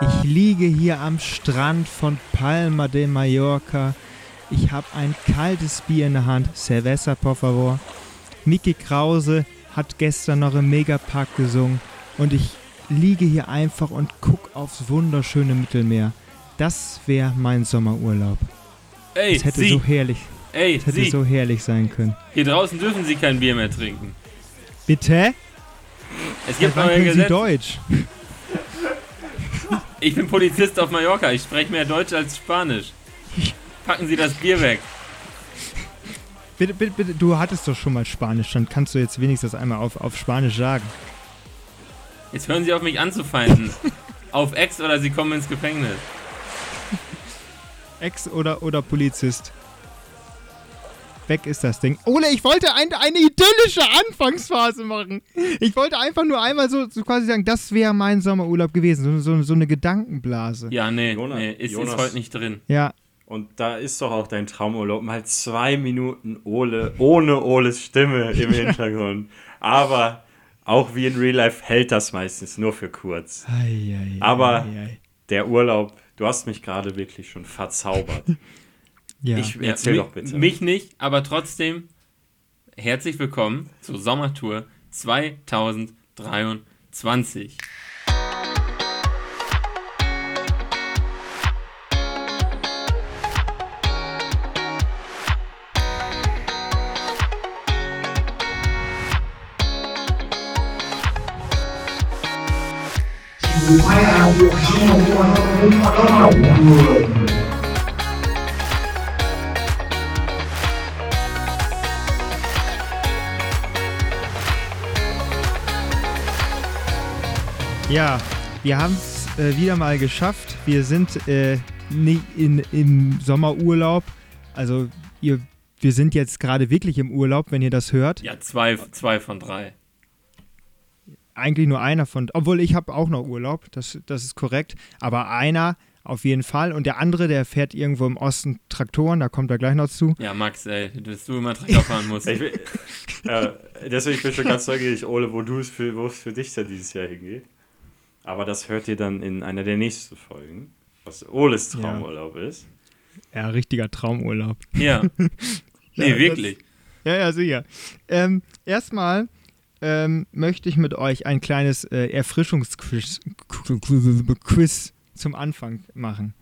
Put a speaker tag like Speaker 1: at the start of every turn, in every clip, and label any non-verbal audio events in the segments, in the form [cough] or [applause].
Speaker 1: Ich liege hier am Strand von Palma de Mallorca. Ich habe ein kaltes Bier in der Hand. Cerveza, por favor. Mickey Krause hat gestern noch im Megapark gesungen. Und ich liege hier einfach und guck aufs wunderschöne Mittelmeer. Das wäre mein Sommerurlaub.
Speaker 2: Ey,
Speaker 1: Es hätte
Speaker 2: Sie,
Speaker 1: so herrlich,
Speaker 2: ey,
Speaker 1: es hätte
Speaker 2: Sie,
Speaker 1: so herrlich sein können.
Speaker 2: hier draußen dürfen Sie kein Bier mehr trinken.
Speaker 1: Bitte?
Speaker 2: Es gibt neue
Speaker 1: können Sie
Speaker 2: Gesetze.
Speaker 1: Deutsch?
Speaker 2: Ich bin Polizist auf Mallorca, ich spreche mehr Deutsch als Spanisch. Packen Sie das Bier weg.
Speaker 1: Bitte, bitte, bitte, du hattest doch schon mal Spanisch, dann kannst du jetzt wenigstens einmal auf, auf Spanisch sagen.
Speaker 2: Jetzt hören Sie auf mich anzufeinden. auf Ex oder Sie kommen ins Gefängnis.
Speaker 1: Ex oder, oder Polizist. Weg ist das Ding. Ole, ich wollte ein, eine idyllische Anfangsphase machen. Ich wollte einfach nur einmal so, so quasi sagen, das wäre mein Sommerurlaub gewesen. So, so, so eine Gedankenblase.
Speaker 2: Ja, nee,
Speaker 3: Jonas-
Speaker 2: nee ist, ist
Speaker 3: Jonas.
Speaker 2: heute nicht drin.
Speaker 1: Ja,
Speaker 3: Und da ist doch auch dein Traumurlaub. Mal zwei Minuten Ole, ohne Oles Stimme im [laughs] Hintergrund. Aber auch wie in Real Life hält das meistens nur für kurz.
Speaker 1: Ei, ei,
Speaker 3: Aber-
Speaker 1: ei, ei.
Speaker 3: Der Urlaub, du hast mich gerade wirklich schon verzaubert. [laughs]
Speaker 1: Ja.
Speaker 3: Ich
Speaker 2: Ja,
Speaker 3: erzähl
Speaker 2: mi-
Speaker 3: doch bitte.
Speaker 2: Mich nicht, aber trotzdem herzlich willkommen zur Sommertour 2023.
Speaker 1: Ja, wir haben es äh, wieder mal geschafft. Wir sind äh, nie in, im Sommerurlaub. Also ihr, wir sind jetzt gerade wirklich im Urlaub, wenn ihr das hört.
Speaker 2: Ja, zwei, zwei von drei.
Speaker 1: Eigentlich nur einer von, obwohl ich habe auch noch Urlaub, das, das ist korrekt. Aber einer auf jeden Fall. Und der andere, der fährt irgendwo im Osten Traktoren, da kommt er gleich noch zu.
Speaker 2: Ja, Max, ey, dass du immer Trecker fahren musst.
Speaker 3: Ich, will- äh, deswegen bin ich schon ganz neugierig, Ole, wo du es für, wo es für dich denn dieses Jahr hingeht. Aber das hört ihr dann in einer der nächsten Folgen, was Oles
Speaker 1: Ja.
Speaker 3: Traumurlaub ist.
Speaker 1: Ja, richtiger Traumurlaub.
Speaker 2: Ja. [laughs] Nee,
Speaker 1: Ja,
Speaker 2: wirklich.
Speaker 1: Ja, ja, sicher. Ähm, erstmal ähm, möchte ich mit euch ein kleines äh, Erfrischungsquiz Quiz zum Anfang machen.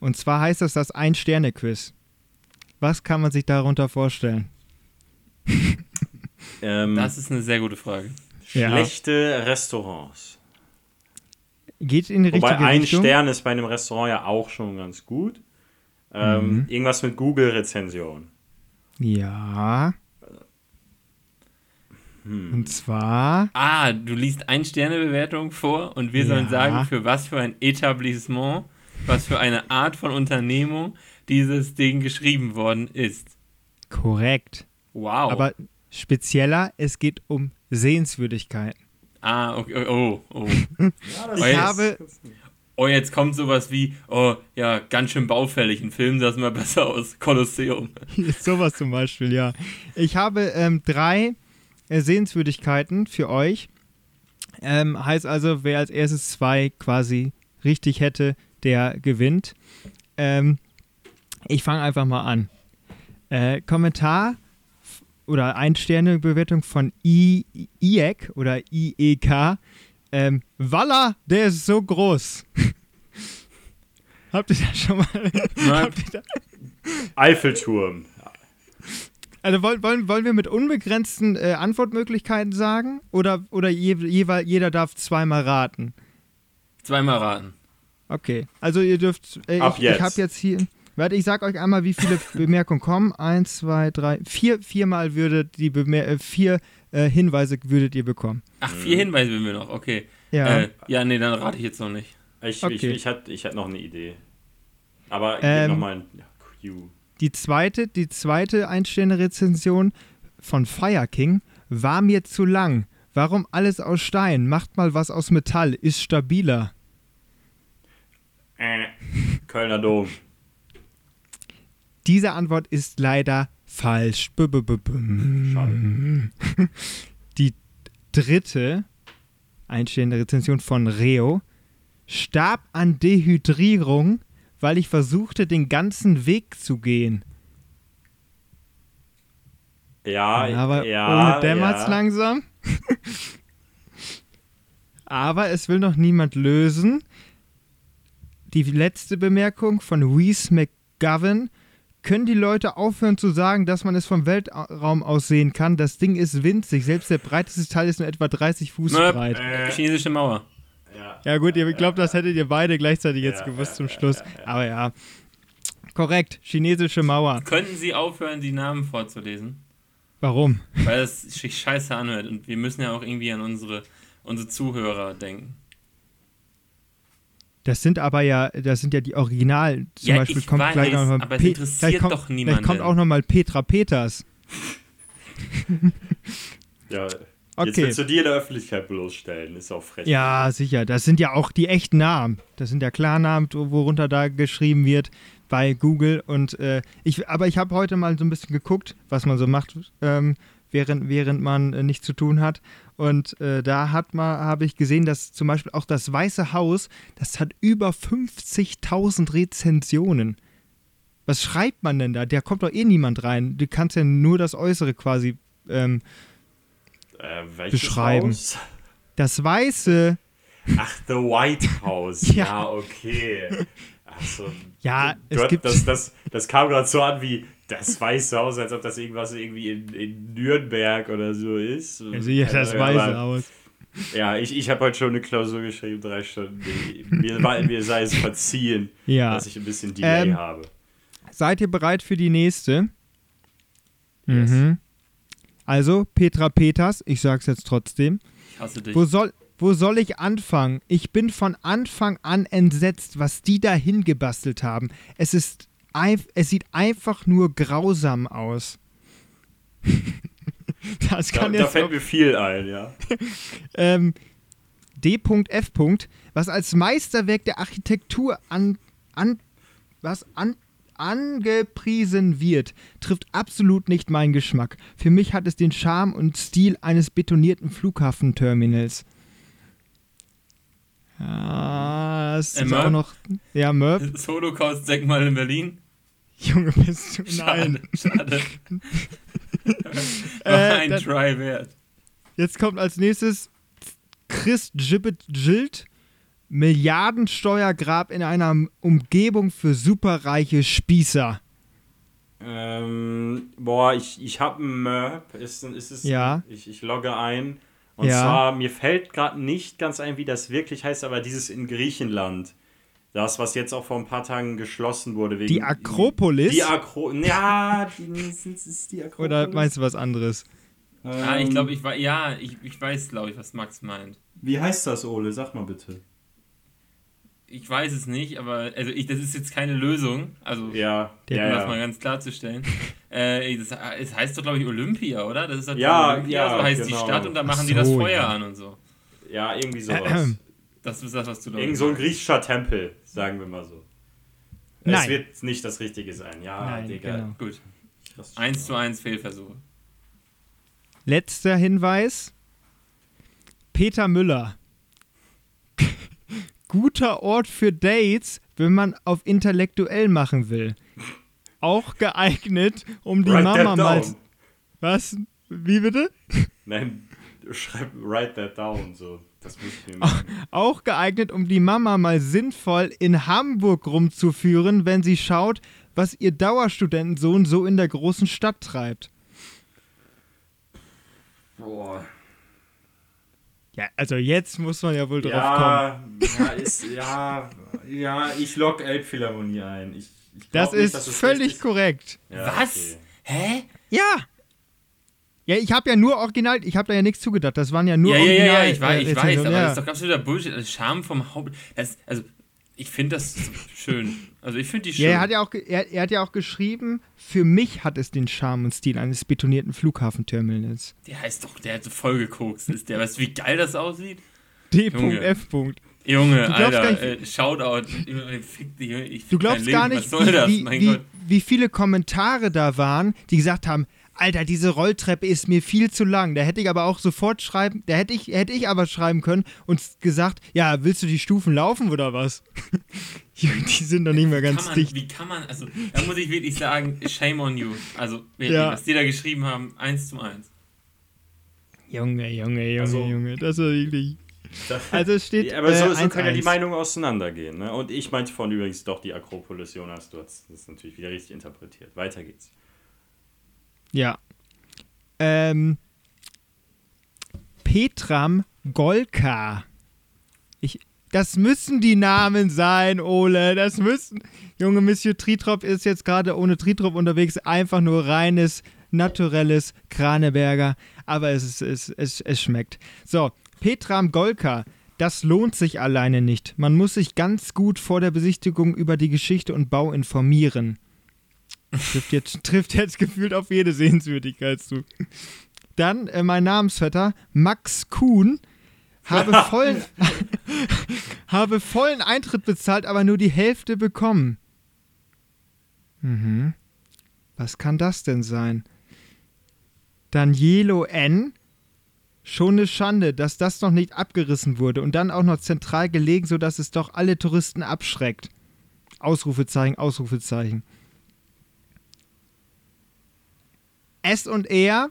Speaker 1: Und zwar heißt das das Ein-Sterne-Quiz. Was kann man sich darunter vorstellen?
Speaker 3: Ähm,
Speaker 2: Das ist eine sehr gute Frage.
Speaker 1: Ja.
Speaker 3: schlechte Restaurants.
Speaker 1: Geht in die
Speaker 3: Wobei
Speaker 1: richtige
Speaker 3: ein
Speaker 1: Richtung?
Speaker 3: Stern ist bei einem Restaurant ja auch schon ganz gut. Ähm,
Speaker 1: Mhm.
Speaker 3: Irgendwas mit Google-Rezension.
Speaker 1: Ja.
Speaker 3: Hm.
Speaker 1: Und zwar
Speaker 2: Ah, du liest Ein-Sterne-Bewertung vor und wir sollen
Speaker 1: Ja.
Speaker 2: sagen, für was für ein Etablissement, was für eine Art von Unternehmung dieses Ding geschrieben worden ist.
Speaker 1: korrekt.
Speaker 2: Wow.
Speaker 1: Aber spezieller, es geht um Sehenswürdigkeiten.
Speaker 2: Ah, okay. Oh, oh. [laughs]
Speaker 1: Ich
Speaker 2: jetzt-
Speaker 1: habe,
Speaker 2: Oh, jetzt kommt sowas wie, oh, ja, ganz schön baufällig. Ein Film sah es mal besser aus. Kolosseum. [laughs]
Speaker 1: Sowas zum Beispiel, ja. Ich habe ähm, drei Sehenswürdigkeiten für euch. Ähm, heißt also, wer als erstes zwei quasi richtig hätte, der gewinnt. Ähm, ich fange einfach mal an. Äh, Kommentar oder Ein-Sterne-Bewertung von I IEK oder IEK. Ähm, Walla, der ist so groß. [laughs] Habt ihr das schon mal? [laughs] Habt ihr da,
Speaker 3: Eiffelturm.
Speaker 1: Also wollen, wollen, wollen wir mit unbegrenzten äh, Antwortmöglichkeiten sagen? Oder, oder je, jeweil, jeder darf zweimal raten?
Speaker 2: Zweimal raten.
Speaker 1: Okay, also ihr dürft. Äh,
Speaker 3: Ab
Speaker 1: ich
Speaker 3: jetzt.
Speaker 1: ich habe jetzt hier. Warte, ich sag euch einmal, wie viele [laughs] Bemerkungen kommen. Eins, zwei, drei, vier. Viermal würdet die Bemer äh, vier äh, Hinweise würdet ihr bekommen.
Speaker 2: Ach, vier Hinweise will wir noch. Okay.
Speaker 1: Ja.
Speaker 2: Äh, ja, nee, dann rate ich jetzt noch nicht.
Speaker 3: Ich,
Speaker 1: Okay.
Speaker 3: ich, ich hatte ich hatte noch eine Idee. Aber
Speaker 1: Ähm,
Speaker 3: nochmal ein Q.
Speaker 1: Die zweite, die zweite Einsterne-Rezension von Fire King war mir zu lang. Warum alles aus Stein? Macht mal was aus Metall, ist stabiler.
Speaker 3: Äh, Kölner Dom.
Speaker 1: Diese Antwort ist leider falsch. B -b -b
Speaker 3: Schade. [laughs]
Speaker 1: Die dritte einstehende Rezension von Reo. Starb an Dehydrierung, weil ich versuchte, den ganzen Weg zu gehen.
Speaker 3: Ja,
Speaker 1: Aber
Speaker 3: ja.
Speaker 1: ohne dämmert's
Speaker 3: ja.
Speaker 1: langsam. [laughs] Aber es will noch niemand lösen. Die letzte Bemerkung von Reese McGovern. Können die Leute aufhören zu sagen, dass man es vom Weltraum aus sehen kann? Das Ding ist winzig. Selbst der breiteste Teil ist nur etwa 30 Fuß
Speaker 2: Möp.
Speaker 1: breit.
Speaker 3: Äh,
Speaker 2: Chinesische Mauer.
Speaker 3: ja.
Speaker 1: Ja gut, ihr glaubt, das hättet ihr beide gleichzeitig jetzt
Speaker 3: Ja,
Speaker 1: gewusst zum Schluss. Aber ja. Korrekt. Chinesische Mauer.
Speaker 2: Könnten Sie aufhören, die Namen vorzulesen?
Speaker 1: Warum?
Speaker 2: Weil es sich scheiße anhört und wir müssen ja auch irgendwie an unsere, unsere Zuhörer denken.
Speaker 1: Das sind aber ja, das sind ja die Original. Zum
Speaker 2: Ja,
Speaker 1: Beispiel
Speaker 2: ich
Speaker 1: kommt
Speaker 2: weiß,
Speaker 1: gleich noch mal
Speaker 2: aber es
Speaker 1: Pe-
Speaker 2: interessiert
Speaker 1: vielleicht kommt,
Speaker 2: doch
Speaker 1: Vielleicht kommt
Speaker 2: niemanden.
Speaker 1: auch noch mal Petra Peters.
Speaker 3: ja. Jetzt
Speaker 1: Okay.
Speaker 3: willst du dir in der Öffentlichkeit bloßstellen, ist auch frech.
Speaker 1: Ja, sicher. Das sind ja auch die echten Namen. Das sind ja Klarnamen, worunter da geschrieben wird bei Google. Und äh, ich, aber ich habe heute mal so ein bisschen geguckt, was man so macht, ähm, während, während man äh, nichts zu tun hat. Und äh, da hat mal, habe ich gesehen, dass zum Beispiel auch das Weiße Haus, das hat über 50.000 Rezensionen. Was schreibt man denn da? Da kommt doch eh niemand rein. Du kannst ja nur das Äußere quasi. Ähm,
Speaker 3: Äh,
Speaker 1: Beschreiben.
Speaker 3: Haus?
Speaker 1: das Weiße,
Speaker 3: Ach, The White House. [laughs]
Speaker 1: Ja.
Speaker 3: ja. okay. Achso.
Speaker 1: Ja, es
Speaker 3: hat-
Speaker 1: gibt-
Speaker 3: Das, das, das kam gerade so an wie das Weiße Haus, als ob das irgendwas irgendwie in, in Nürnberg oder so ist.
Speaker 1: also ja, das
Speaker 3: Äh,
Speaker 1: Weiße
Speaker 3: aber-
Speaker 1: Haus.
Speaker 3: Ja, ich, ich habe heute schon eine Klausur geschrieben, drei Stunden. Mir, mir sei es verziehen, [laughs]
Speaker 1: Ja.
Speaker 3: dass ich ein bisschen Delay
Speaker 1: Ähm,
Speaker 3: habe.
Speaker 1: Seid ihr bereit für die nächste?
Speaker 3: Yes.
Speaker 1: Mhm. Also, Petra Peters, ich sag's jetzt trotzdem.
Speaker 2: Ich hasse dich.
Speaker 1: Wo soll, wo soll ich anfangen? Ich bin von Anfang an entsetzt, was die da hingebastelt haben. Es ist es sieht einfach nur grausam aus. [laughs] das
Speaker 3: Da,
Speaker 1: kann
Speaker 3: da
Speaker 1: jetzt
Speaker 3: fällt
Speaker 1: auch,
Speaker 3: mir viel ein, ja. [laughs]
Speaker 1: ähm, D.F. Was als Meisterwerk der Architektur an, an was an, angepriesen wird, trifft absolut nicht meinen Geschmack. Für mich hat es den Charme und Stil eines betonierten Flughafenterminals. Ja, das
Speaker 2: Äh,
Speaker 1: ist auch noch. Ja, Merv. [laughs]
Speaker 2: Das Holocaust-Denkmal in Berlin?
Speaker 1: Junge, bist du.
Speaker 2: Schade,
Speaker 1: Nein.
Speaker 2: schade. [laughs] War
Speaker 1: Äh,
Speaker 2: ein Try wert.
Speaker 1: Jetzt kommt als nächstes Chris Gibbet Gilt. Milliardensteuergrab in einer Umgebung für superreiche Spießer.
Speaker 3: Ähm, boah, ich, ich habe einen Merp. Ist, ist es,
Speaker 1: Ja.
Speaker 3: Ich, ich logge ein. Und
Speaker 1: Ja.
Speaker 3: zwar, mir fällt gerade nicht ganz ein, wie das wirklich heißt, aber dieses in Griechenland. Das, was jetzt auch vor ein paar Tagen geschlossen wurde. Wegen,
Speaker 1: Die Akropolis?
Speaker 3: Die Akro... Ja, die, ist, ist die Akropolis.
Speaker 1: Oder meinst du was anderes?
Speaker 2: Ah, ich
Speaker 3: Ähm,
Speaker 2: glaube, ich war, ja, ich, ich weiß, glaube ich, was Max meint.
Speaker 3: Wie heißt das, Ole? Sag mal bitte.
Speaker 2: Ich weiß es nicht, aber also ich, das ist jetzt keine Lösung. Also,
Speaker 3: Ja,
Speaker 1: Der-
Speaker 2: um
Speaker 3: ja,
Speaker 2: das mal
Speaker 3: ja.
Speaker 2: ganz klarzustellen. Äh, das, es heißt doch, glaube ich, Olympia, oder? Das ist doch
Speaker 3: Ja,
Speaker 2: Olympia,
Speaker 3: ja,
Speaker 2: so heißt
Speaker 3: genau.
Speaker 2: die Stadt und da
Speaker 1: Ach
Speaker 2: machen die das
Speaker 1: so,
Speaker 2: Feuer
Speaker 1: ja.
Speaker 2: an und so.
Speaker 3: ja, irgendwie sowas.
Speaker 1: Ähm,
Speaker 2: Das ist das, was du da
Speaker 3: Irgend so ein griechischer Tempel, sagen wir mal so.
Speaker 1: Nein.
Speaker 3: Es wird nicht das Richtige sein. Ja,
Speaker 1: Nein,
Speaker 3: Digga.
Speaker 1: genau.
Speaker 2: Gut. 1 zu. 1 Fehlversuche.
Speaker 1: Letzter Hinweis. Peter Müller. [laughs] Guter Ort für Dates, wenn man auf intellektuell machen will. Auch geeignet, um die
Speaker 3: Write
Speaker 1: Mama mal. Was? Wie bitte?
Speaker 3: Nein, schreib, write that down, so. Das muss ich mir.
Speaker 1: Auch geeignet, um die Mama mal sinnvoll in Hamburg rumzuführen, wenn sie schaut, was ihr Dauerstudentensohn so in der großen Stadt treibt.
Speaker 3: Boah.
Speaker 1: Ja, also jetzt muss man ja wohl drauf kommen.
Speaker 3: Ja, ja, ist, ja, ja, ich log Elbphilharmonie ein. Ich,
Speaker 1: Das
Speaker 3: nicht,
Speaker 1: ist völlig korrekt.
Speaker 3: Ja,
Speaker 2: Was?
Speaker 3: okay.
Speaker 2: Hä?
Speaker 1: Ja. Ja, ich habe ja nur original, ich habe da ja nichts zugedacht. Das waren ja nur
Speaker 2: Ja, ja, ja,
Speaker 1: original.
Speaker 2: ja, ich weiß,
Speaker 1: äh,
Speaker 2: ich weiß, aber
Speaker 1: ja.
Speaker 2: das ist doch absoluter Bullshit. Das Charme vom Haupt. Das, also, ich finde das schön. Also, ich finde die schön.
Speaker 1: Ja, er hat ja auch, er, er hat ja auch geschrieben, für mich hat es den Charme und Stil eines betonierten Flughafenterminals.
Speaker 2: Der heißt doch, der hat so voll gekokst, ist der. Weißt du, wie geil das aussieht?
Speaker 1: D.F.
Speaker 2: Junge, Alter,
Speaker 1: gar nicht-
Speaker 2: äh, Shoutout. Fick dich, ich
Speaker 1: Du glaubst gar nicht, wie, wie, wie viele Kommentare da waren, die gesagt haben, Alter, diese Rolltreppe ist mir viel zu lang. Da hätte ich aber auch sofort schreiben, da hätte ich, hätte ich aber schreiben können und gesagt, ja, willst du die Stufen laufen oder was? [laughs] die sind doch nicht mehr ganz
Speaker 2: man,
Speaker 1: dicht.
Speaker 2: Wie kann man, also da muss ich wirklich sagen, shame on you. Also, wirklich,
Speaker 1: Ja.
Speaker 2: was die da geschrieben haben, eins zu eins.
Speaker 1: Junge, Junge, Junge,
Speaker 3: Also-
Speaker 1: Junge, das war wirklich. Also es steht.
Speaker 3: Ja, aber so,
Speaker 1: äh,
Speaker 3: so können ja die
Speaker 1: 1-1.
Speaker 3: Meinungen auseinandergehen. Ne? Und ich meinte von übrigens doch die Akropolis, Jonas. Du hast das natürlich wieder richtig interpretiert. Weiter geht's.
Speaker 1: Ja. Ähm, Petram Golka. Ich, das müssen die Namen sein, Ole. Das müssen. Junge, Monsieur Tritrop ist jetzt gerade ohne Tritrop unterwegs. Einfach nur reines, naturelles Kraneberger. Aber es, ist, es, es, es schmeckt. So, Petram Golka. Das lohnt sich alleine nicht. Man muss sich ganz gut vor der Besichtigung über die Geschichte und Bau informieren. Trifft jetzt, [laughs] trifft jetzt gefühlt auf jede Sehenswürdigkeit zu. Dann äh, mein Namensvetter, Max Kuhn, habe [laughs] vollen, [laughs] habe vollen Eintritt bezahlt, aber nur die Hälfte bekommen. Mhm. Was kann das denn sein? Danielo N. Schon eine Schande, dass das noch nicht abgerissen wurde und dann auch noch zentral gelegen, sodass es doch alle Touristen abschreckt. Ausrufezeichen, Ausrufezeichen. S und R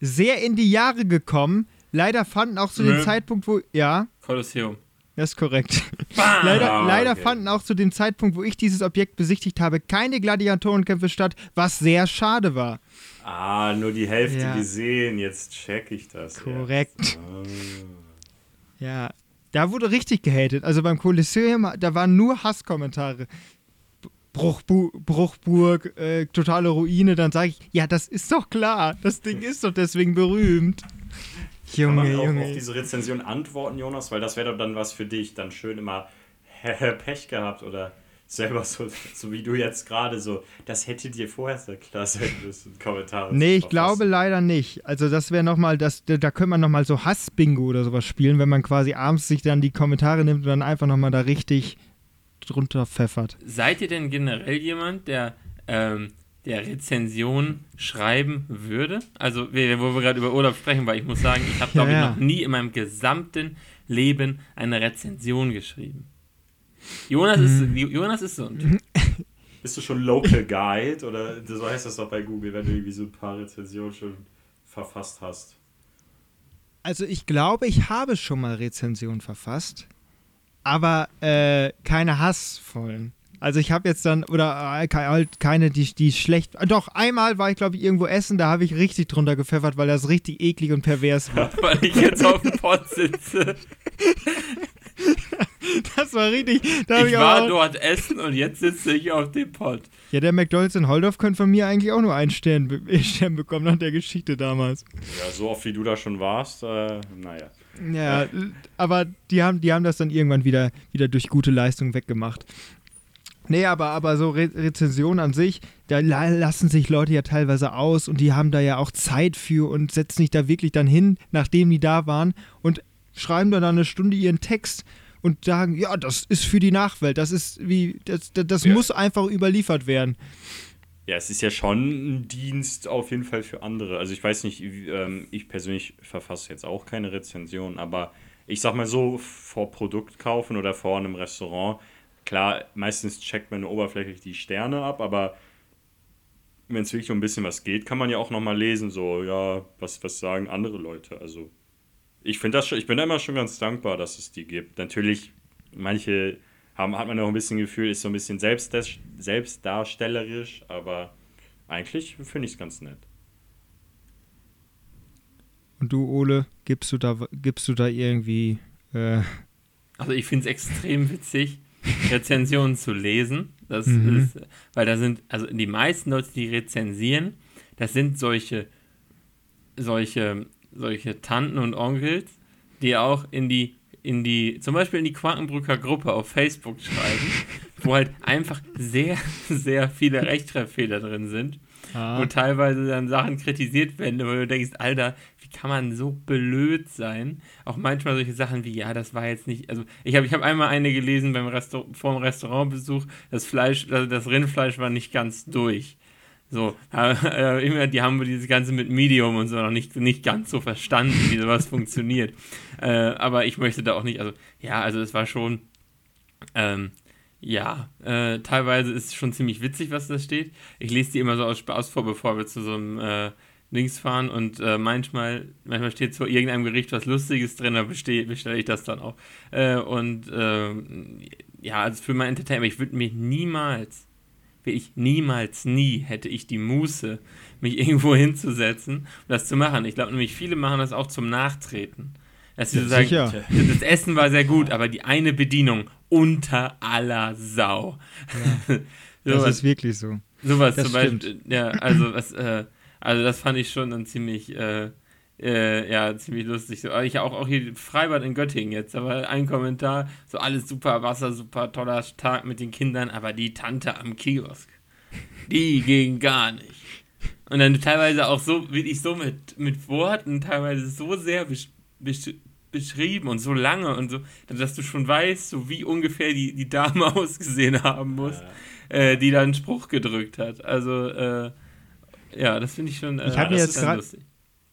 Speaker 1: sehr in die Jahre gekommen. Leider fanden auch zu dem
Speaker 2: Nö.
Speaker 1: Zeitpunkt, wo. Ja,
Speaker 2: Kolosseum.
Speaker 1: Das ist korrekt. [laughs]
Speaker 2: Bam!
Speaker 1: Leider,
Speaker 3: Ah,
Speaker 1: leider
Speaker 3: okay.
Speaker 1: fanden auch zu dem Zeitpunkt, wo ich dieses Objekt besichtigt habe, keine Gladiatorenkämpfe statt, was sehr schade war.
Speaker 3: Ah, nur die Hälfte
Speaker 1: Ja.
Speaker 3: gesehen. Jetzt check ich das.
Speaker 1: Korrekt.
Speaker 3: Ah.
Speaker 1: Ja, da wurde richtig gehatet. Also beim Kolosseum, da waren nur Hasskommentare. Bruchbu Bruchburg, äh, totale Ruine. Dann sage ich, ja, das ist doch klar. Das Ding ist doch deswegen berühmt.
Speaker 3: Kann man
Speaker 1: Junge,
Speaker 3: auch auf
Speaker 1: Junge.
Speaker 3: diese Rezension antworten, Jonas? Weil das wäre doch dann was für dich. Dann schön immer Pech gehabt oder selber so, so wie du jetzt gerade so. Das hätte dir vorher sehr klar sein müssen. Kommentare. zu
Speaker 1: Nee, ich glaube leider nicht. Also das wäre nochmal, das, da da könnte man nochmal so Hassbingo oder sowas spielen, wenn man quasi abends sich dann die Kommentare nimmt und dann einfach nochmal da richtig drunter pfeffert.
Speaker 2: Seid ihr denn generell jemand, der, ähm, der Rezension schreiben würde? Also, wir- wo wir gerade über Urlaub sprechen, weil ich muss sagen, ich habe, glaube
Speaker 1: Ja, ja.
Speaker 2: ich, noch nie in meinem gesamten Leben eine Rezension geschrieben. Jonas, ist,
Speaker 1: Mhm.
Speaker 2: Jonas ist so ein Typ. [laughs]
Speaker 3: Bist du schon Local Guide oder so heißt das doch bei Google, wenn du irgendwie so ein paar Rezensionen schon verfasst hast?
Speaker 1: Also ich glaube, ich habe schon mal Rezensionen verfasst, aber äh, keine hassvollen. Also ich habe jetzt dann, oder äh, halt keine, die, die schlecht. äh, Doch, einmal war ich, glaube ich, irgendwo essen, da habe ich richtig drunter gepfeffert, weil das richtig eklig und pervers war. [laughs]
Speaker 2: weil ich jetzt auf dem Pott sitze. [laughs]
Speaker 1: Das war richtig. Da
Speaker 2: Ich
Speaker 1: ich
Speaker 2: war
Speaker 1: auch,
Speaker 2: dort essen und jetzt sitze ich auf dem Pott.
Speaker 1: Ja, der McDonalds in Holdorf könnte von mir eigentlich auch nur einen Stern, be [laughs] Stern bekommen nach der Geschichte damals.
Speaker 3: Ja, so oft wie du da schon warst, äh, naja.
Speaker 1: Ja, aber die haben, die haben das dann irgendwann wieder, wieder durch gute Leistung weggemacht. Nee, aber, aber so Re Rezensionen an sich, da la lassen sich Leute ja teilweise aus und die haben da ja auch Zeit für und setzen sich da wirklich dann hin, nachdem die da waren und schreiben dann eine Stunde ihren Text und sagen, ja, das ist für die Nachwelt, das ist wie, das, das, das
Speaker 3: Ja.
Speaker 1: muss einfach überliefert werden.
Speaker 3: Ja, es ist ja schon ein Dienst auf jeden Fall für andere. Also ich weiß nicht, ähm, ich persönlich verfasse jetzt auch keine Rezension, aber ich sag mal so, vor Produkt kaufen oder vor einem Restaurant, klar, meistens checkt man nur oberflächlich die Sterne ab, aber wenn es wirklich um ein bisschen was geht, kann man ja auch nochmal lesen, so, ja, was, was sagen andere Leute. Also ich finde das schon, ich bin da immer schon ganz dankbar, dass es die gibt. Natürlich, manche haben, hat man auch ein bisschen Gefühl, ist so ein bisschen selbstdarstellerisch, aber eigentlich finde ich es ganz nett.
Speaker 1: Und du, Ole, gibst du da, gibst du da irgendwie, äh,
Speaker 2: Also ich finde es extrem witzig, [laughs] Rezensionen zu lesen. Das
Speaker 1: Mhm.
Speaker 2: ist, weil da sind, also die meisten Leute, die rezensieren, das sind solche, solche, solche Tanten und Onkels, die auch in die, in die, zum Beispiel in die Quakenbrücker Gruppe auf Facebook schreiben, [laughs] wo halt einfach sehr, sehr viele Rechtschreibfehler drin sind.
Speaker 1: ah,
Speaker 2: wo teilweise dann Sachen kritisiert werden, wo du denkst, Alter, kann man so blöd sein? Auch manchmal solche Sachen wie, ja, das war jetzt nicht, also ich habe ich hab einmal eine gelesen beim Restaur vor dem Restaurantbesuch, das Fleisch, also das Rindfleisch war nicht ganz durch. So, [laughs] äh, immer, die haben dieses Ganze mit Medium und so noch nicht, nicht ganz so verstanden, wie sowas funktioniert. Äh, aber ich möchte da auch nicht, also, ja, also es war schon, ähm, ja, äh, teilweise ist es schon ziemlich witzig, was da steht. Ich lese die immer so aus Spaß vor, bevor wir zu so einem Dings fahren und äh, manchmal, manchmal steht vor irgendeinem Gericht was Lustiges drin, da bestelle ich das dann auch. Äh, und ähm, ja, also für mein Entertainment, ich würde mich niemals ich niemals, nie hätte ich die Muße, mich [laughs] irgendwo hinzusetzen und das zu machen. Ich glaube nämlich, viele machen das auch zum Nachtreten. Dass sie ja, so sagen, sicher. das Essen war sehr gut, aber die eine Bedienung unter aller Sau.
Speaker 1: Ja, [laughs] das so ist wirklich so.
Speaker 2: Sowas zum stimmt. Beispiel, ja, also was, äh, also das fand ich schon dann ziemlich, äh, äh, ja, ziemlich lustig. So, ich auch, auch hier Freibad in Göttingen jetzt, aber ein Kommentar, so alles super Wasser, super toller Tag mit den Kindern, aber die Tante am Kiosk, die ging gar nicht. Und dann teilweise auch so, wirklich so mit, mit Worten, teilweise so sehr besch besch beschrieben und so lange und so, dass du schon weißt, so wie ungefähr die, die Dame [laughs] ausgesehen haben muss, ja. äh, die da einen Spruch gedrückt hat. Also, äh, ja, das finde ich schon äh,
Speaker 1: ich habe jetzt gerade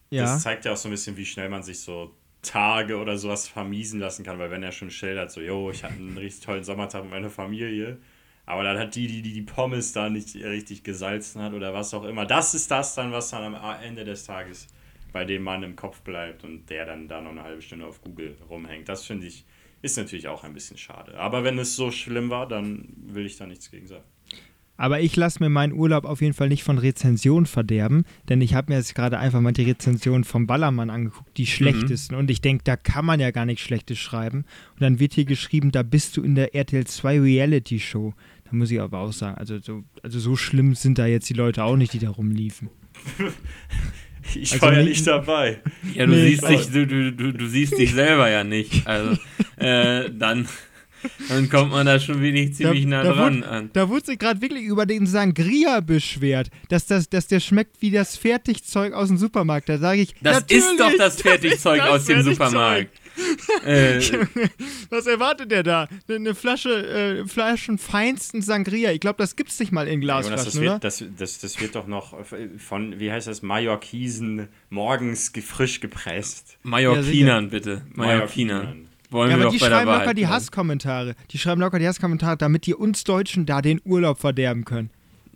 Speaker 3: ja. Das zeigt ja auch so ein bisschen, wie schnell man sich so Tage oder sowas vermiesen lassen kann, weil wenn er schon schildert, so, yo, ich hatte einen richtig tollen Sommertag mit meiner Familie, aber dann hat die, die die, die Pommes da nicht richtig gesalzen hat oder was auch immer, das ist das dann, was dann am Ende des Tages bei dem Mann im Kopf bleibt und der dann da noch eine halbe Stunde auf Google rumhängt. Das finde ich, ist natürlich auch ein bisschen schade. Aber wenn es so schlimm war, dann will ich da nichts gegen sagen.
Speaker 1: Aber ich lasse mir meinen Urlaub auf jeden Fall nicht von Rezensionen verderben, denn ich habe mir jetzt gerade einfach mal die Rezensionen vom Ballermann angeguckt, die schlechtesten. Mhm. Und ich denke, da kann man ja gar nichts Schlechtes schreiben. Und dann wird hier geschrieben, da bist du in der RTL 2 Reality Show. Da muss ich aber auch sagen, also so, also so schlimm sind da jetzt die Leute auch nicht, die da rumliefen. [laughs]
Speaker 3: Ich also war ja nicht dabei.
Speaker 2: Ja, du, nee, siehst dich, du, du, du, du, siehst dich selber ja nicht. Also, [laughs] äh, dann dann kommt man da schon wenig ziemlich da, nah da dran
Speaker 1: wurde,
Speaker 2: an.
Speaker 1: Da wurde sich gerade wirklich über den Sangria beschwert, dass, das, dass der schmeckt wie das Fertigzeug aus dem Supermarkt. Da sage ich,
Speaker 2: das ist doch das Fertigzeug das aus dem Supermarkt. [laughs]
Speaker 1: äh, Was erwartet der da? Eine Flasche, äh, Flaschen feinsten Sangria. Ich glaube, das gibt es nicht mal in Glasflaschen,
Speaker 3: ja, das,
Speaker 1: oder?
Speaker 3: Wird, das, das, das wird doch noch von, wie heißt das, Mallorquisen morgens frisch gepresst.
Speaker 2: Mallorquinern, ja, bitte. Mallorquinern. Wollen ja,
Speaker 1: aber
Speaker 2: wir
Speaker 1: die schreiben locker die Hasskommentare. Die schreiben locker die Hasskommentare, damit die uns Deutschen da den Urlaub verderben können.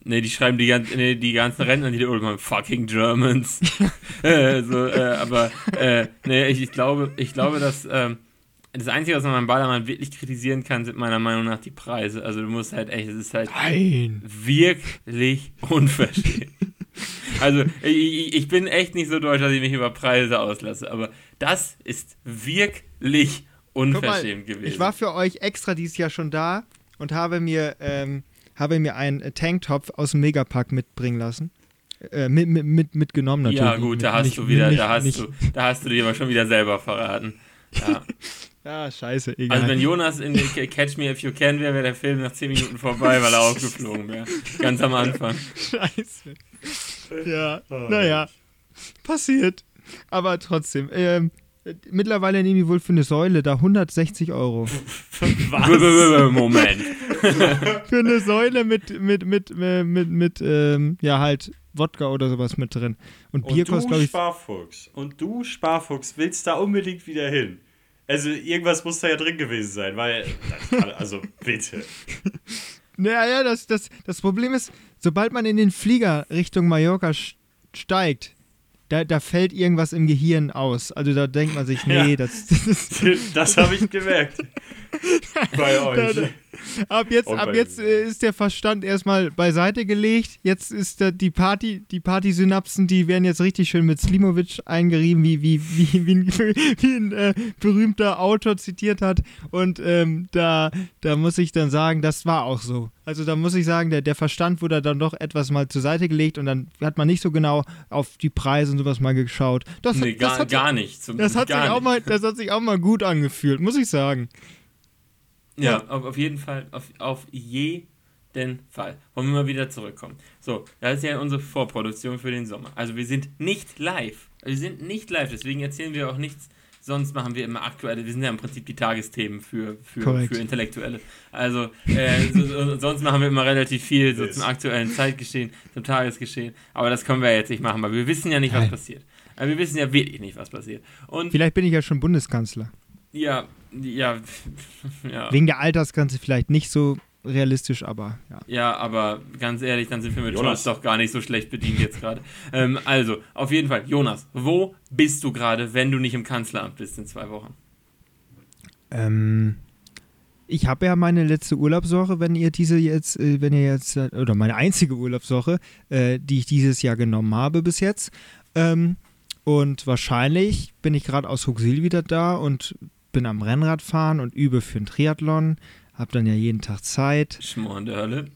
Speaker 2: Ne, die schreiben die, ganzen, nee, die ganzen Rentner, die Urlaub machen, fucking Germans. [laughs] äh, so, äh, aber äh, nee, ich, ich, glaube, ich glaube, dass ähm, das Einzige, was man beim Ballermann wirklich kritisieren kann, sind meiner Meinung nach die Preise. Also du musst halt echt, es ist halt
Speaker 1: Nein.
Speaker 2: wirklich unverschämt. [laughs] also ich, ich bin echt nicht so deutsch, dass ich mich über Preise auslasse, aber das ist wirklich unverschämt mal, gewesen.
Speaker 1: Ich war für euch extra dieses Jahr schon da und habe mir, ähm, habe mir einen Tanktop aus dem Megapack mitbringen lassen. Äh, mit, mit, mit, mitgenommen natürlich.
Speaker 2: Ja, gut, da hast nicht, du wieder, nicht, da, hast nicht. du, da hast du dir aber schon wieder selber verraten. Ja. [laughs]
Speaker 1: ja, scheiße, egal.
Speaker 2: Also wenn Jonas in Catch Me If You Can wäre, wäre der Film nach 10 Minuten vorbei, weil er aufgeflogen wäre. Ganz am Anfang. [laughs]
Speaker 1: Scheiße. Ja, oh, naja. Passiert. Aber trotzdem, ähm, Mittlerweile nehmen die wohl für eine Säule da 160 Euro.
Speaker 2: Was? Moment. [laughs]
Speaker 1: für eine Säule mit, mit, mit, äh, mit, mit, ähm, ja, halt Wodka oder sowas mit drin. Und Bier kostet, glaube ich.
Speaker 3: Sparfuchs. Und du, Sparfuchs, willst da unbedingt wieder hin. Also, irgendwas muss da ja drin gewesen sein, weil. Also, bitte. [laughs]
Speaker 1: Naja, das, das, das Problem ist, sobald man in den Flieger Richtung Mallorca steigt, da, da fällt irgendwas im Gehirn aus. Also da denkt man sich, nee, ja. das, [laughs]
Speaker 3: das. [laughs] Das habe ich gemerkt. [laughs] Bei euch. Da,
Speaker 1: ab jetzt, ab jetzt äh, ist der Verstand erstmal beiseite gelegt. Jetzt ist da die Party, die Partysynapsen, die werden jetzt richtig schön mit Slimovic eingerieben, wie, wie, wie, wie, wie ein äh, berühmter Autor zitiert hat. Und ähm, da, da muss ich dann sagen, das war auch so. Also da muss ich sagen, der, der Verstand wurde dann doch etwas mal zur Seite gelegt und dann hat man nicht so genau auf die Preise und sowas mal geschaut. Das,
Speaker 2: nee, gar,
Speaker 1: das hat,
Speaker 2: gar nicht.
Speaker 1: das, hat sich auch mal, das hat sich auch mal gut angefühlt, muss ich sagen.
Speaker 2: Ja. Auf, auf, jeden Fall, auf, auf jeden Fall. Wollen wir mal wieder zurückkommen. So, das ist ja unsere Vorproduktion für den Sommer. Also wir sind nicht live. Wir sind nicht live, deswegen erzählen wir auch nichts Sonst machen wir immer aktuelle, wir sind ja im Prinzip die Tagesthemen für, für, für Intellektuelle. Also äh, so, so, [laughs] sonst machen wir immer relativ viel so zum aktuellen Zeitgeschehen, zum Tagesgeschehen. Aber das können wir jetzt nicht machen, weil wir wissen ja nicht, was
Speaker 1: Nein.
Speaker 2: passiert. Aber wir wissen ja wirklich nicht, was passiert. Und
Speaker 1: Vielleicht bin ich ja schon Bundeskanzler.
Speaker 2: Ja, ja, [laughs] ja.
Speaker 1: Wegen der Altersgrenze vielleicht nicht so realistisch, aber ja.
Speaker 2: Ja, aber ganz ehrlich, dann sind wir mit
Speaker 3: Jonas.
Speaker 2: Doch gar nicht so schlecht bedient jetzt gerade. ähm, also, auf jeden Fall, Jonas, wo bist du gerade, wenn du nicht im Kanzleramt bist in zwei Wochen?
Speaker 1: Ähm, ich habe ja meine letzte Urlaubswoche, wenn ihr diese jetzt, äh, wenn ihr jetzt, äh, oder meine einzige Urlaubswoche, äh, die ich dieses Jahr genommen habe bis jetzt. Ähm, und wahrscheinlich bin ich gerade aus Huxil wieder da und bin am Rennrad fahren und übe für einen Triathlon. Hab dann ja jeden Tag Zeit.
Speaker 2: Schmor in der Hölle. [laughs]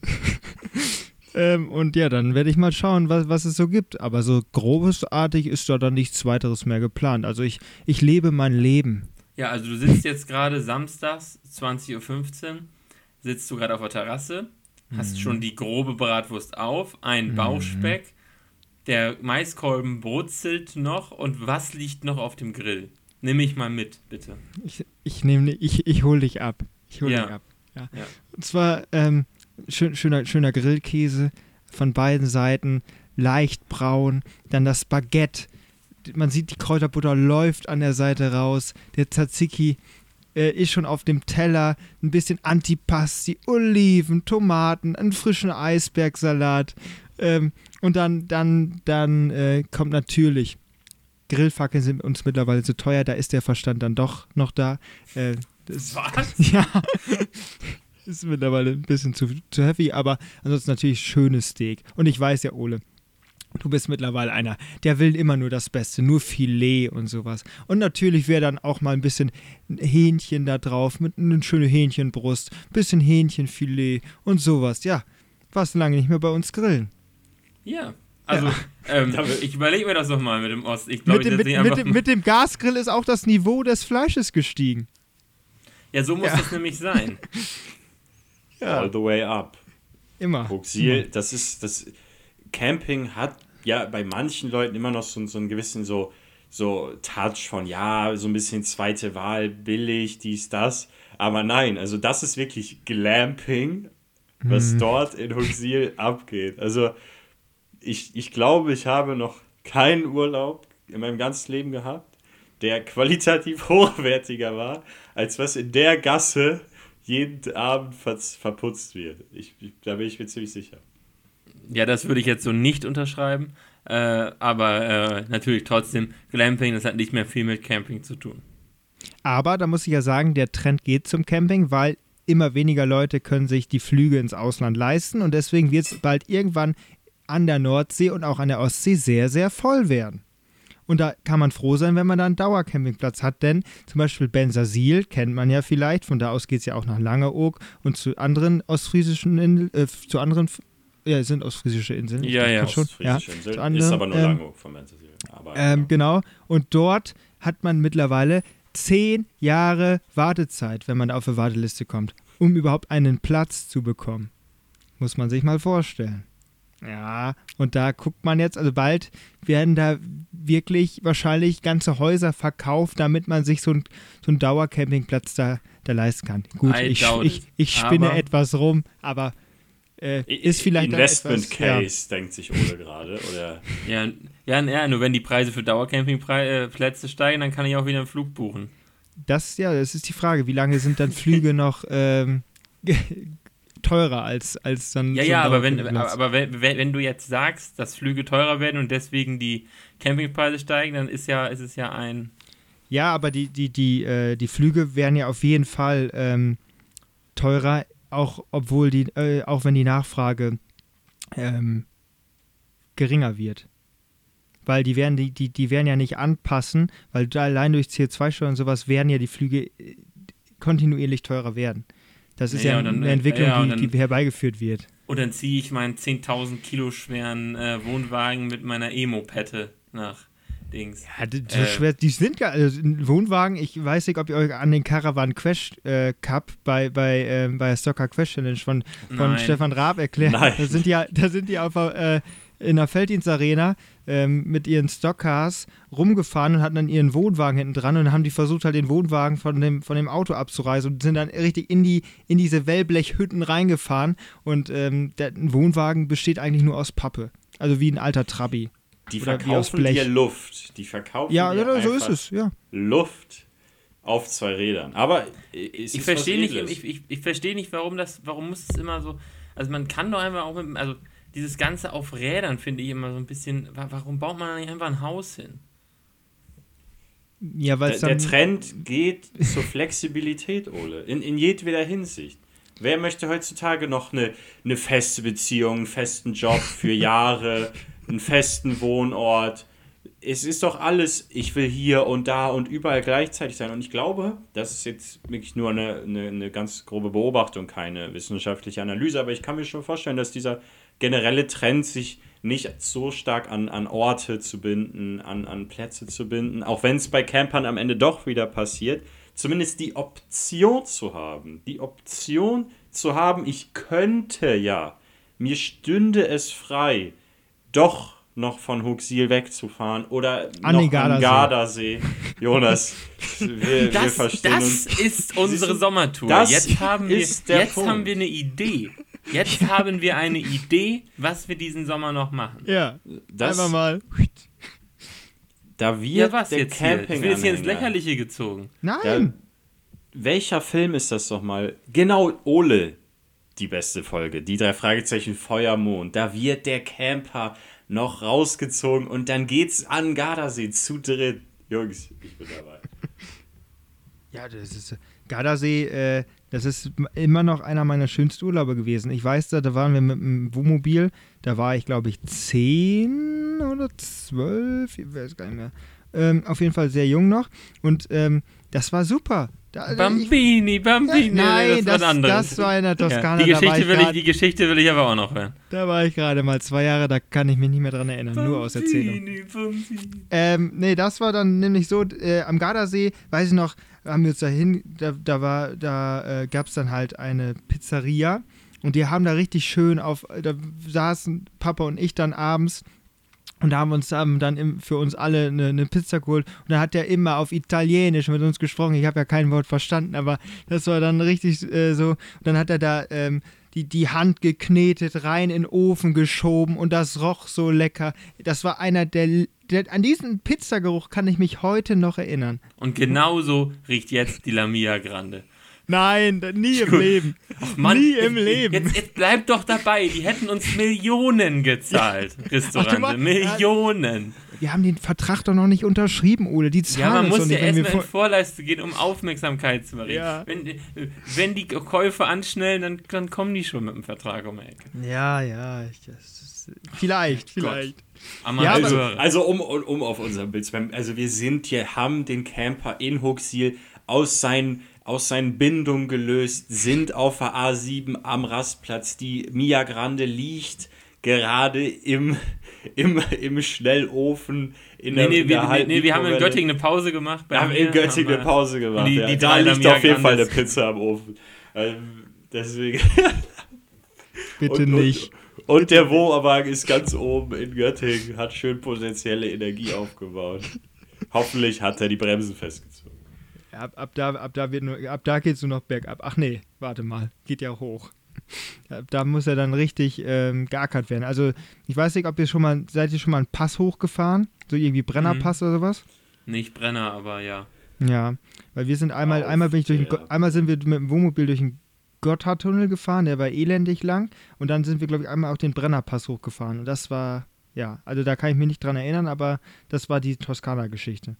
Speaker 1: Ähm, und ja, dann werde ich mal schauen, was, was es so gibt. Aber so grobesartig ist da dann nichts weiteres mehr geplant. Also ich, ich lebe mein Leben.
Speaker 2: Ja, also du sitzt jetzt gerade samstags, 20.15 Uhr, sitzt du gerade auf der Terrasse, hast
Speaker 1: Mhm.
Speaker 2: schon die grobe Bratwurst auf, ein Bauchspeck, der Maiskolben brutzelt noch und was liegt noch auf dem Grill? Nimm mich mal mit, bitte.
Speaker 1: Ich, ich nehme, ich, ich hole dich ab. Ich hole
Speaker 2: Ja.
Speaker 1: dich ab. Ja.
Speaker 2: Ja.
Speaker 1: Und zwar ähm, schön, schöner, schöner Grillkäse von beiden Seiten, leicht braun, dann das Baguette. Man sieht, die Kräuterbutter läuft an der Seite raus. Der Tzatziki äh, ist schon auf dem Teller. Ein bisschen Antipasti, Oliven, Tomaten, einen frischen Eisbergsalat. Ähm, und dann, dann, dann äh, kommt natürlich. Grillfackeln sind uns mittlerweile zu teuer, da ist der Verstand dann doch noch da. Äh, das,
Speaker 2: Was? [laughs]
Speaker 1: ja, [laughs] ist mittlerweile ein bisschen zu, zu heavy, aber ansonsten natürlich schönes Steak. Und ich weiß ja, Ole, du bist mittlerweile einer, der will immer nur das Beste, nur Filet und sowas. Und natürlich wäre dann auch mal ein bisschen Hähnchen da drauf, mit einer schönen Hähnchenbrust, bisschen Hähnchenfilet und sowas. Ja, warst lange nicht mehr bei uns grillen.
Speaker 2: Ja. Also, ähm, ich überlege mir das doch mal mit dem Ost. Ich
Speaker 1: Mit
Speaker 2: glaube,
Speaker 1: dem, mit, mit, dem, mit dem Gasgrill ist auch das Niveau des Fleisches gestiegen.
Speaker 2: Ja, so muss
Speaker 1: Ja.
Speaker 2: das nämlich sein. [laughs]
Speaker 3: All the way up.
Speaker 1: Immer.
Speaker 3: Huxil, das ist, das Camping hat ja bei manchen Leuten immer noch so, so einen gewissen so, so Touch von, ja, so ein bisschen zweite Wahl, billig, dies, das. Aber nein, also das ist wirklich Glamping, was dort in Huxil abgeht. Also ich, ich glaube, ich habe noch keinen Urlaub in meinem ganzen Leben gehabt, der qualitativ [laughs] hochwertiger war, als was in der Gasse jeden Abend ver verputzt wird. Ich, ich, da bin ich mir ziemlich sicher.
Speaker 2: Ja, das würde ich jetzt so nicht unterschreiben. Äh, aber äh, natürlich trotzdem, Glamping, das hat nicht mehr viel mit Camping zu tun.
Speaker 1: Aber da muss ich ja sagen, der Trend geht zum Camping, weil immer weniger Leute können sich die Flüge ins Ausland leisten und deswegen wird es bald irgendwann an der Nordsee und auch an der Ostsee sehr, sehr voll werden. Und da kann man froh sein, wenn man da einen Dauercampingplatz hat, denn zum Beispiel Bensasil kennt man ja vielleicht, von da aus geht es ja auch nach Langeoog und zu anderen ostfriesischen Inseln, äh, zu anderen, ja, es sind ostfriesische Inseln.
Speaker 2: Ja, ja.
Speaker 1: Schon, ja.
Speaker 3: Ostfriesische Insel.
Speaker 1: Zu anderen,
Speaker 3: ist aber nur
Speaker 1: ähm,
Speaker 3: Langeoog vom Mensasil. Aber
Speaker 1: Ähm,
Speaker 3: ja.
Speaker 1: genau. Und dort hat man mittlerweile zehn Jahre Wartezeit, wenn man auf eine Warteliste kommt, um überhaupt einen Platz zu bekommen. Muss man sich mal vorstellen. Ja, und da guckt man jetzt, also bald werden da wirklich wahrscheinlich ganze Häuser verkauft, damit man sich so, ein, so einen Dauercampingplatz da, da leisten kann. Gut,
Speaker 2: I
Speaker 1: ich, ich, ich spinne
Speaker 2: Aber-
Speaker 1: etwas rum, aber äh, ist vielleicht
Speaker 3: Investment
Speaker 1: etwas, ja.
Speaker 3: Case, denkt sich Ole gerade. Oder
Speaker 2: Ja, ja, ja, nur wenn die Preise für Dauercampingplätze steigen, dann kann ich auch wieder einen Flug buchen.
Speaker 1: Das, ja, das ist die Frage. Wie lange sind dann Flüge [laughs] noch ähm, teurer als, als dann.
Speaker 2: Ja, ja, aber wenn, aber wenn, wenn, du jetzt sagst, dass Flüge teurer werden und deswegen die Campingpreise steigen, dann ist ja, ist es ja ein.
Speaker 1: Ja, aber die, die, die, äh, die Flüge werden ja auf jeden Fall ähm, teurer, auch obwohl die, äh, auch wenn die Nachfrage ähm, geringer wird. Weil die werden, die, die, die werden ja nicht anpassen, weil allein durch CO2-Steuern und sowas werden ja die Flüge äh, kontinuierlich teurer werden. Das ist
Speaker 2: Ja,
Speaker 1: ja,
Speaker 2: ja, dann,
Speaker 1: eine
Speaker 2: äh,
Speaker 1: Entwicklung,
Speaker 2: ja, und
Speaker 1: die,
Speaker 2: dann-
Speaker 1: die herbeigeführt wird.
Speaker 2: Und dann ziehe ich meinen 10.000 Kilo schweren äh, Wohnwagen mit meiner Emo-Pette nach Dings.
Speaker 1: Ja, die, so
Speaker 2: Äh.
Speaker 1: schwer, die sind gar, also Wohnwagen, ich weiß nicht, ob ihr euch an den Caravan Crash äh, Cup bei, bei, ähm, bei der Stocker Crash Challenge von, von
Speaker 2: Nein.
Speaker 1: Stefan Raab erklärt.
Speaker 3: Nein.
Speaker 1: Da sind die ja, da sind die auf, der, äh, in der Felddienstarena ähm, mit ihren Stockcars rumgefahren und hatten dann ihren Wohnwagen hinten dran und dann haben die versucht halt den Wohnwagen von dem, von dem Auto abzureißen und sind dann richtig in, die, in diese Wellblechhütten reingefahren und ähm, der Wohnwagen besteht eigentlich nur aus Pappe. Also wie ein alter Trabi.
Speaker 3: Die verkaufen dir Luft. Die verkaufen
Speaker 1: Ja,
Speaker 3: dir
Speaker 1: ja so ist es, ja.
Speaker 3: Luft auf zwei Rädern. Aber äh, es
Speaker 2: Ich
Speaker 3: ist
Speaker 2: verstehe nicht, ich, ich, ich verstehe nicht, warum das, warum muss es immer so. Also man kann doch einfach auch mit, also dieses Ganze auf Rädern finde ich immer so ein bisschen. wa- Warum baut man da nicht einfach ein Haus hin?
Speaker 1: Ja, weil
Speaker 3: der, der. Trend geht zur Flexibilität, Ole. In, in jedweder Hinsicht. Wer möchte heutzutage noch eine, eine feste Beziehung, einen festen Job für Jahre, einen festen Wohnort? Es ist doch alles, ich will hier und da und überall gleichzeitig sein. Und ich glaube, das ist jetzt wirklich nur eine, eine, eine ganz grobe Beobachtung, keine wissenschaftliche Analyse, aber ich kann mir schon vorstellen, dass dieser generelle Trend sich nicht so stark an, an Orte zu binden, an, an Plätze zu binden, auch wenn es bei Campern am Ende doch wieder passiert, zumindest die Option zu haben. Die Option zu haben, ich könnte ja, mir stünde es frei, doch noch von Huxil wegzufahren oder
Speaker 1: An
Speaker 3: noch
Speaker 1: den Gardasee.
Speaker 3: Gardasee. Jonas, [laughs] wir, wir
Speaker 2: Das,
Speaker 3: verstehen
Speaker 2: das
Speaker 3: uns.
Speaker 2: ist unsere Sommertour.
Speaker 3: das
Speaker 2: jetzt haben wir, jetzt
Speaker 3: Punkt.
Speaker 2: haben wir eine Idee. Jetzt haben wir eine Idee, was wir diesen Sommer noch machen.
Speaker 1: ja,
Speaker 3: Das,
Speaker 1: einfach mal.
Speaker 3: da wird
Speaker 2: Ja, was
Speaker 3: der
Speaker 2: jetzt hier?
Speaker 3: Camping
Speaker 2: Ich will jetzt hier ins Lächerliche gezogen.
Speaker 1: Nein!
Speaker 3: Welcher Film ist das doch mal? Genau, Ole, die beste Folge. Die drei Fragezeichen Feuermond. Da wird der Camper noch rausgezogen und dann geht's an Gardasee zu dritt. Jungs, ich bin dabei. [laughs]
Speaker 1: Ja, das ist. Gardasee, äh, das ist immer noch einer meiner schönsten Urlaube gewesen. Ich weiß, da, da waren wir mit dem Wohnmobil, da war ich, glaube ich, zehn oder zwölf, ich weiß gar nicht mehr. Ähm, auf jeden Fall sehr jung noch. Und ähm, das war super. Da, ich,
Speaker 2: Bambini, Bambini.
Speaker 1: nein,
Speaker 2: das,
Speaker 1: das, das war in der Toskana.
Speaker 2: ja, die, Geschichte
Speaker 1: ich
Speaker 2: will ich,
Speaker 1: grad-
Speaker 2: die Geschichte will ich aber auch noch hören.
Speaker 1: da war ich gerade mal zwei Jahre, da kann ich mich nicht mehr dran erinnern, nur aus Erzählung.
Speaker 2: Bambini, Bambini.
Speaker 1: Ähm, nee, das war dann nämlich so, äh, am Gardasee, weiß ich noch, haben wir uns dahin, da, da war, da äh, gab es dann halt eine Pizzeria und die haben da richtig schön auf, da saßen Papa und ich dann abends und da haben wir uns haben dann für uns alle eine, eine Pizza geholt und dann hat er immer auf Italienisch mit uns gesprochen. Ich habe ja kein Wort verstanden, aber das war dann richtig äh, so. Und dann hat er da ähm, die, die Hand geknetet, rein in den Ofen geschoben und das roch so lecker. Das war einer der, der an diesen Pizzageruch kann ich mich heute noch erinnern.
Speaker 2: Und genauso riecht jetzt die Lamia Grande.
Speaker 1: Nein, nie im Leben.
Speaker 2: Mann,
Speaker 1: nie im
Speaker 2: jetzt,
Speaker 1: Leben.
Speaker 2: Jetzt, jetzt bleib doch dabei. Die hätten uns Millionen gezahlt, Restaurante.
Speaker 1: mal-
Speaker 2: Millionen.
Speaker 1: Wir haben den Vertrag doch noch nicht unterschrieben, Ole. Die zahlen
Speaker 2: Ja, man muss ja erstmal in
Speaker 1: vor-
Speaker 2: Vorleistung gehen, um Aufmerksamkeit zu erregen.
Speaker 1: Ja.
Speaker 2: Wenn, äh, wenn die Käufe anschnellen, dann, dann kommen die schon mit dem Vertrag um die Ecke.
Speaker 1: Ja, ja. Ich, das ist, vielleicht, vielleicht.
Speaker 2: Amateure.
Speaker 3: Also, also um, um, auf unser Bild zu bleiben, also wir sind hier, haben den Camper in Huxil aus seinen, aus seinen Bindungen gelöst, sind auf der A7 am Rastplatz. Die Mia Grande liegt gerade im, im, im Schnellofen in
Speaker 2: Nee,
Speaker 3: der,
Speaker 2: nee,
Speaker 3: in
Speaker 2: wir,
Speaker 3: der
Speaker 2: nee,
Speaker 3: halben
Speaker 2: nee, wir haben in. Göttingen eine Pause gemacht. bei
Speaker 3: Wir haben
Speaker 2: mir,
Speaker 3: in Göttingen eine Pause gemacht.
Speaker 2: die-
Speaker 3: ja.
Speaker 2: die
Speaker 3: da
Speaker 2: drei
Speaker 3: liegt auf jeden Fall eine. Pizza am Ofen. Ähm, deswegen.
Speaker 1: Bitte
Speaker 3: und,
Speaker 1: nicht.
Speaker 3: Und, der Wohnwagen ist ganz oben in Göttingen, hat schön potenzielle Energie aufgebaut. Hoffentlich hat er die Bremsen festgezogen.
Speaker 1: Ja, Ab, ab da, ab da, wird nur, ab da geht's nur noch bergab. Ach nee, warte mal, geht ja hoch. Ab da muss er dann richtig ähm, geackert werden. Also ich weiß nicht, ob ihr schon mal, seid ihr schon mal einen Pass hochgefahren? So irgendwie Brennerpass oder sowas?
Speaker 2: Nicht Brenner, aber ja.
Speaker 1: Ja, weil wir sind einmal,
Speaker 3: Auf
Speaker 1: einmal bin ich durch Go- einmal sind wir mit dem Wohnmobil durch den Gotthardtunnel gefahren, der war elendig lang und dann sind wir glaube ich einmal auch den Brennerpass hochgefahren und das war ja, also da kann ich mich nicht dran erinnern, aber das war die Toskana-Geschichte.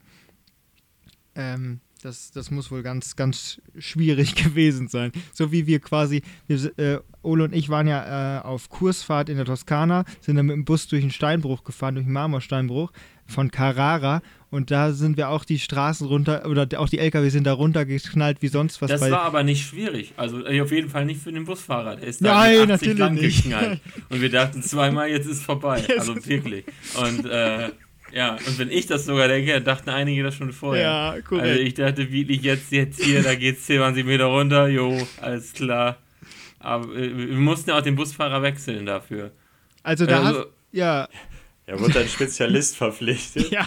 Speaker 1: Ähm, das, das muss wohl ganz, ganz schwierig [laughs] gewesen sein. So wie wir quasi, wir, äh, Ole und ich waren ja äh, auf Kursfahrt in der Toskana, sind dann mit dem Bus durch den Steinbruch gefahren, durch den Marmorsteinbruch von Carrara und da sind wir auch die Straßen runter, oder auch die LKW sind da runtergeknallt wie sonst was.
Speaker 2: Das war aber nicht schwierig. Also auf jeden Fall nicht für den Busfahrer. Der ist da
Speaker 1: Nein,
Speaker 2: mit 80
Speaker 1: natürlich
Speaker 2: lang
Speaker 1: nicht.
Speaker 2: geknallt. Und wir dachten zweimal, jetzt ist vorbei. [laughs] Also wirklich. Und äh, ja, und wenn ich das sogar denke, dachten einige das schon vorher.
Speaker 1: Ja, korrekt.
Speaker 2: Also ich dachte wirklich jetzt, jetzt hier, da geht's 20 Meter runter, jo, alles klar. Aber äh, wir mussten ja auch den Busfahrer wechseln dafür.
Speaker 1: also da
Speaker 2: also,
Speaker 1: hast, Ja. [laughs]
Speaker 3: Er wurde ein Spezialist verpflichtet. [laughs]
Speaker 1: Ja.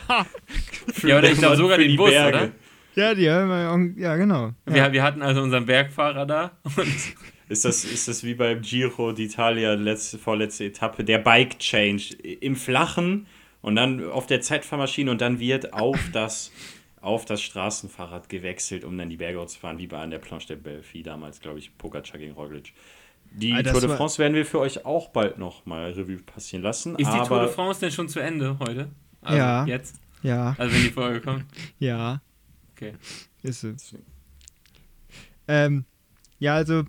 Speaker 3: Für
Speaker 2: Ja, oder ich glaube sogar den
Speaker 3: die
Speaker 2: Bus,
Speaker 3: Berge.
Speaker 2: oder?
Speaker 1: Ja, die haben ja, genau. Ja.
Speaker 2: Wir, wir hatten also unseren Bergfahrer da und [laughs]
Speaker 3: Ist das, ist das wie beim Giro d'Italia, letzte, vorletzte Etappe, der Bike Change im Flachen und dann auf der Zeitfahrmaschine und dann wird auf das, auf das Straßenfahrrad gewechselt, um dann die Berge zu fahren, wie bei an der Planche de Belfi damals, glaube ich, Pogacar gegen Roglic. Die Tour de France werden wir für euch auch bald noch mal Revue passieren lassen.
Speaker 2: ist die Tour de France denn schon zu Ende heute? Also
Speaker 1: Ja.
Speaker 2: Jetzt?
Speaker 1: Ja,
Speaker 2: Also wenn die Folge kommt? [laughs]
Speaker 1: ja,
Speaker 2: Okay.
Speaker 1: ist es. Ähm, ja, also,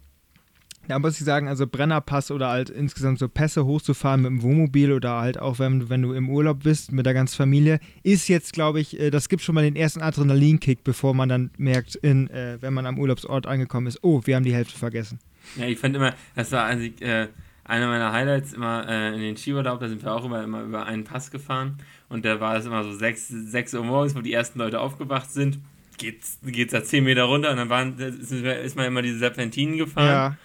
Speaker 1: da muss ich sagen, also Brennerpass oder halt insgesamt so Pässe hochzufahren mit dem Wohnmobil oder halt auch, wenn, wenn du im Urlaub bist mit der ganzen Familie, ist jetzt, glaube ich, äh, das gibt schon mal den ersten Adrenalinkick, bevor man dann merkt, in, äh, wenn man am Urlaubsort angekommen ist, oh, wir haben die Hälfte vergessen.
Speaker 2: Ja, ich fand immer, das war eigentlich äh, einer meiner Highlights immer äh, in den Skiurlaub, da sind wir auch immer, immer über einen Pass gefahren. Und da war es immer so 6, 6 Uhr morgens, wo die ersten Leute aufgewacht sind, geht's, geht's da 10 Meter runter und dann waren, ist, ist man immer diese Serpentinen gefahren.
Speaker 1: Ja,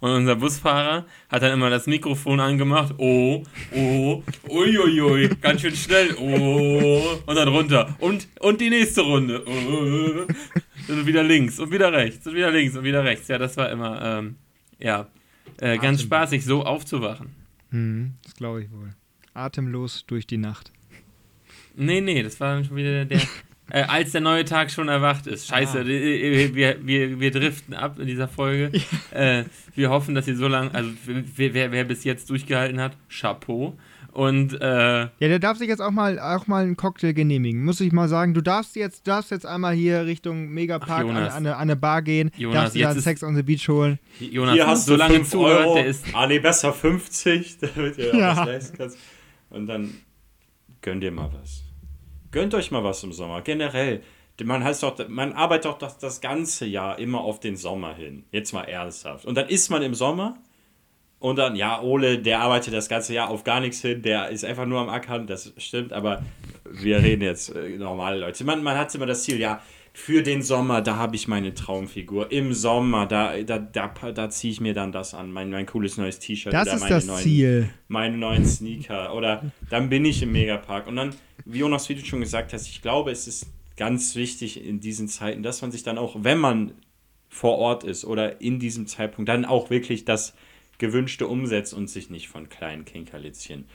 Speaker 2: und unser Busfahrer hat dann immer das Mikrofon angemacht, oh, oh, uiuiui, ganz schön schnell, oh, und dann runter. Und, und die nächste Runde, oh, und wieder links und wieder rechts und wieder links und wieder rechts, ja, das war immer, ähm, ja, äh, ganz spaßig, so aufzuwachen.
Speaker 1: hm, das glaube ich wohl. Atemlos durch die Nacht.
Speaker 2: Nee, nee, das war dann schon wieder der. [laughs] äh, als der neue Tag schon erwacht ist. Scheiße,
Speaker 1: Ah.
Speaker 2: wir, wir, wir, wir driften ab in dieser Folge. äh, wir hoffen, dass ihr so lange, also wer, wer bis jetzt durchgehalten hat, Chapeau. Und äh,
Speaker 1: Ja, der darf sich jetzt auch mal, auch mal einen Cocktail genehmigen. Muss ich mal sagen, du darfst jetzt, darfst jetzt einmal hier Richtung Megapark
Speaker 2: Ach,
Speaker 1: an,
Speaker 2: Jonas.
Speaker 1: an, eine, an eine Bar gehen,
Speaker 2: Jonas,
Speaker 1: darfst dir dann Sex on the Beach holen.
Speaker 2: Jonas,
Speaker 3: Hier hast
Speaker 2: so
Speaker 3: du
Speaker 2: lange
Speaker 3: 5
Speaker 2: zuhört,
Speaker 3: Euro.
Speaker 2: der ist.
Speaker 3: ah, nee, besser 50, [laughs] damit ihr
Speaker 1: Ja.
Speaker 3: auch was leisten kannst. Und dann gönnt ihr mal was. Gönnt euch mal was im Sommer, generell. Man, heißt doch, man arbeitet doch das, das ganze Jahr immer auf den Sommer hin. Jetzt mal ernsthaft. Und dann ist man im Sommer und dann, ja, Ole, der arbeitet das ganze Jahr auf gar nichts hin, der ist einfach nur am Ackern, das stimmt, aber wir reden jetzt äh, normale Leute. Man, man hat immer das Ziel, ja, für den Sommer, da habe ich meine Traumfigur. Im Sommer, da, da, da, da ziehe ich mir dann das an, mein, mein cooles neues T-Shirt
Speaker 1: Das
Speaker 3: oder
Speaker 1: ist
Speaker 3: meine
Speaker 1: das
Speaker 3: neuen,
Speaker 1: Ziel.
Speaker 3: meine neuen Sneaker. Oder dann bin ich im Megapark. Und dann, wie Jonas, wie du schon gesagt hast, ich glaube, es ist ganz wichtig in diesen Zeiten, dass man sich dann auch, wenn man vor Ort ist oder in diesem Zeitpunkt, dann auch wirklich das Gewünschte umsetzt und sich nicht von kleinen Kinkerlitzchen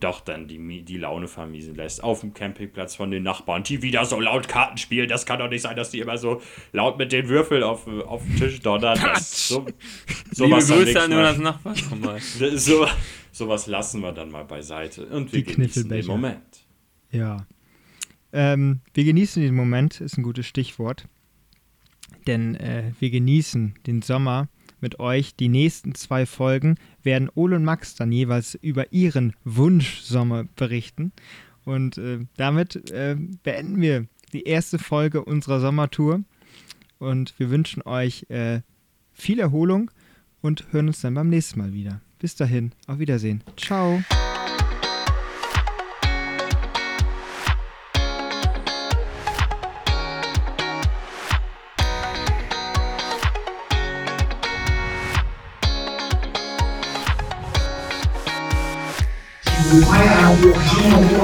Speaker 3: doch dann die, die Laune vermiesen lässt. Auf dem Campingplatz von den Nachbarn, die wieder so laut Karten spielen. Das kann doch nicht sein, dass die immer so laut mit den Würfeln auf, auf den Tisch donnern. Das, so,
Speaker 2: Liebe Grüße an Jonas Nachbar. Komm mal. [laughs]
Speaker 3: so, sowas lassen wir dann mal beiseite und wir
Speaker 1: Die
Speaker 3: genießen den. Moment.
Speaker 1: Ja. Ähm, wir genießen den Moment, ist ein gutes Stichwort. Denn äh, wir genießen den Sommer mit euch. Die nächsten zwei Folgen werden Ole und Max dann jeweils über ihren Wunschsommer berichten. Und äh, damit äh, beenden wir die erste Folge unserer Sommertour. Und wir wünschen euch äh, viel Erholung und hören uns dann beim nächsten Mal wieder. Bis dahin, auf Wiedersehen. Ciao.
Speaker 4: I am your hero,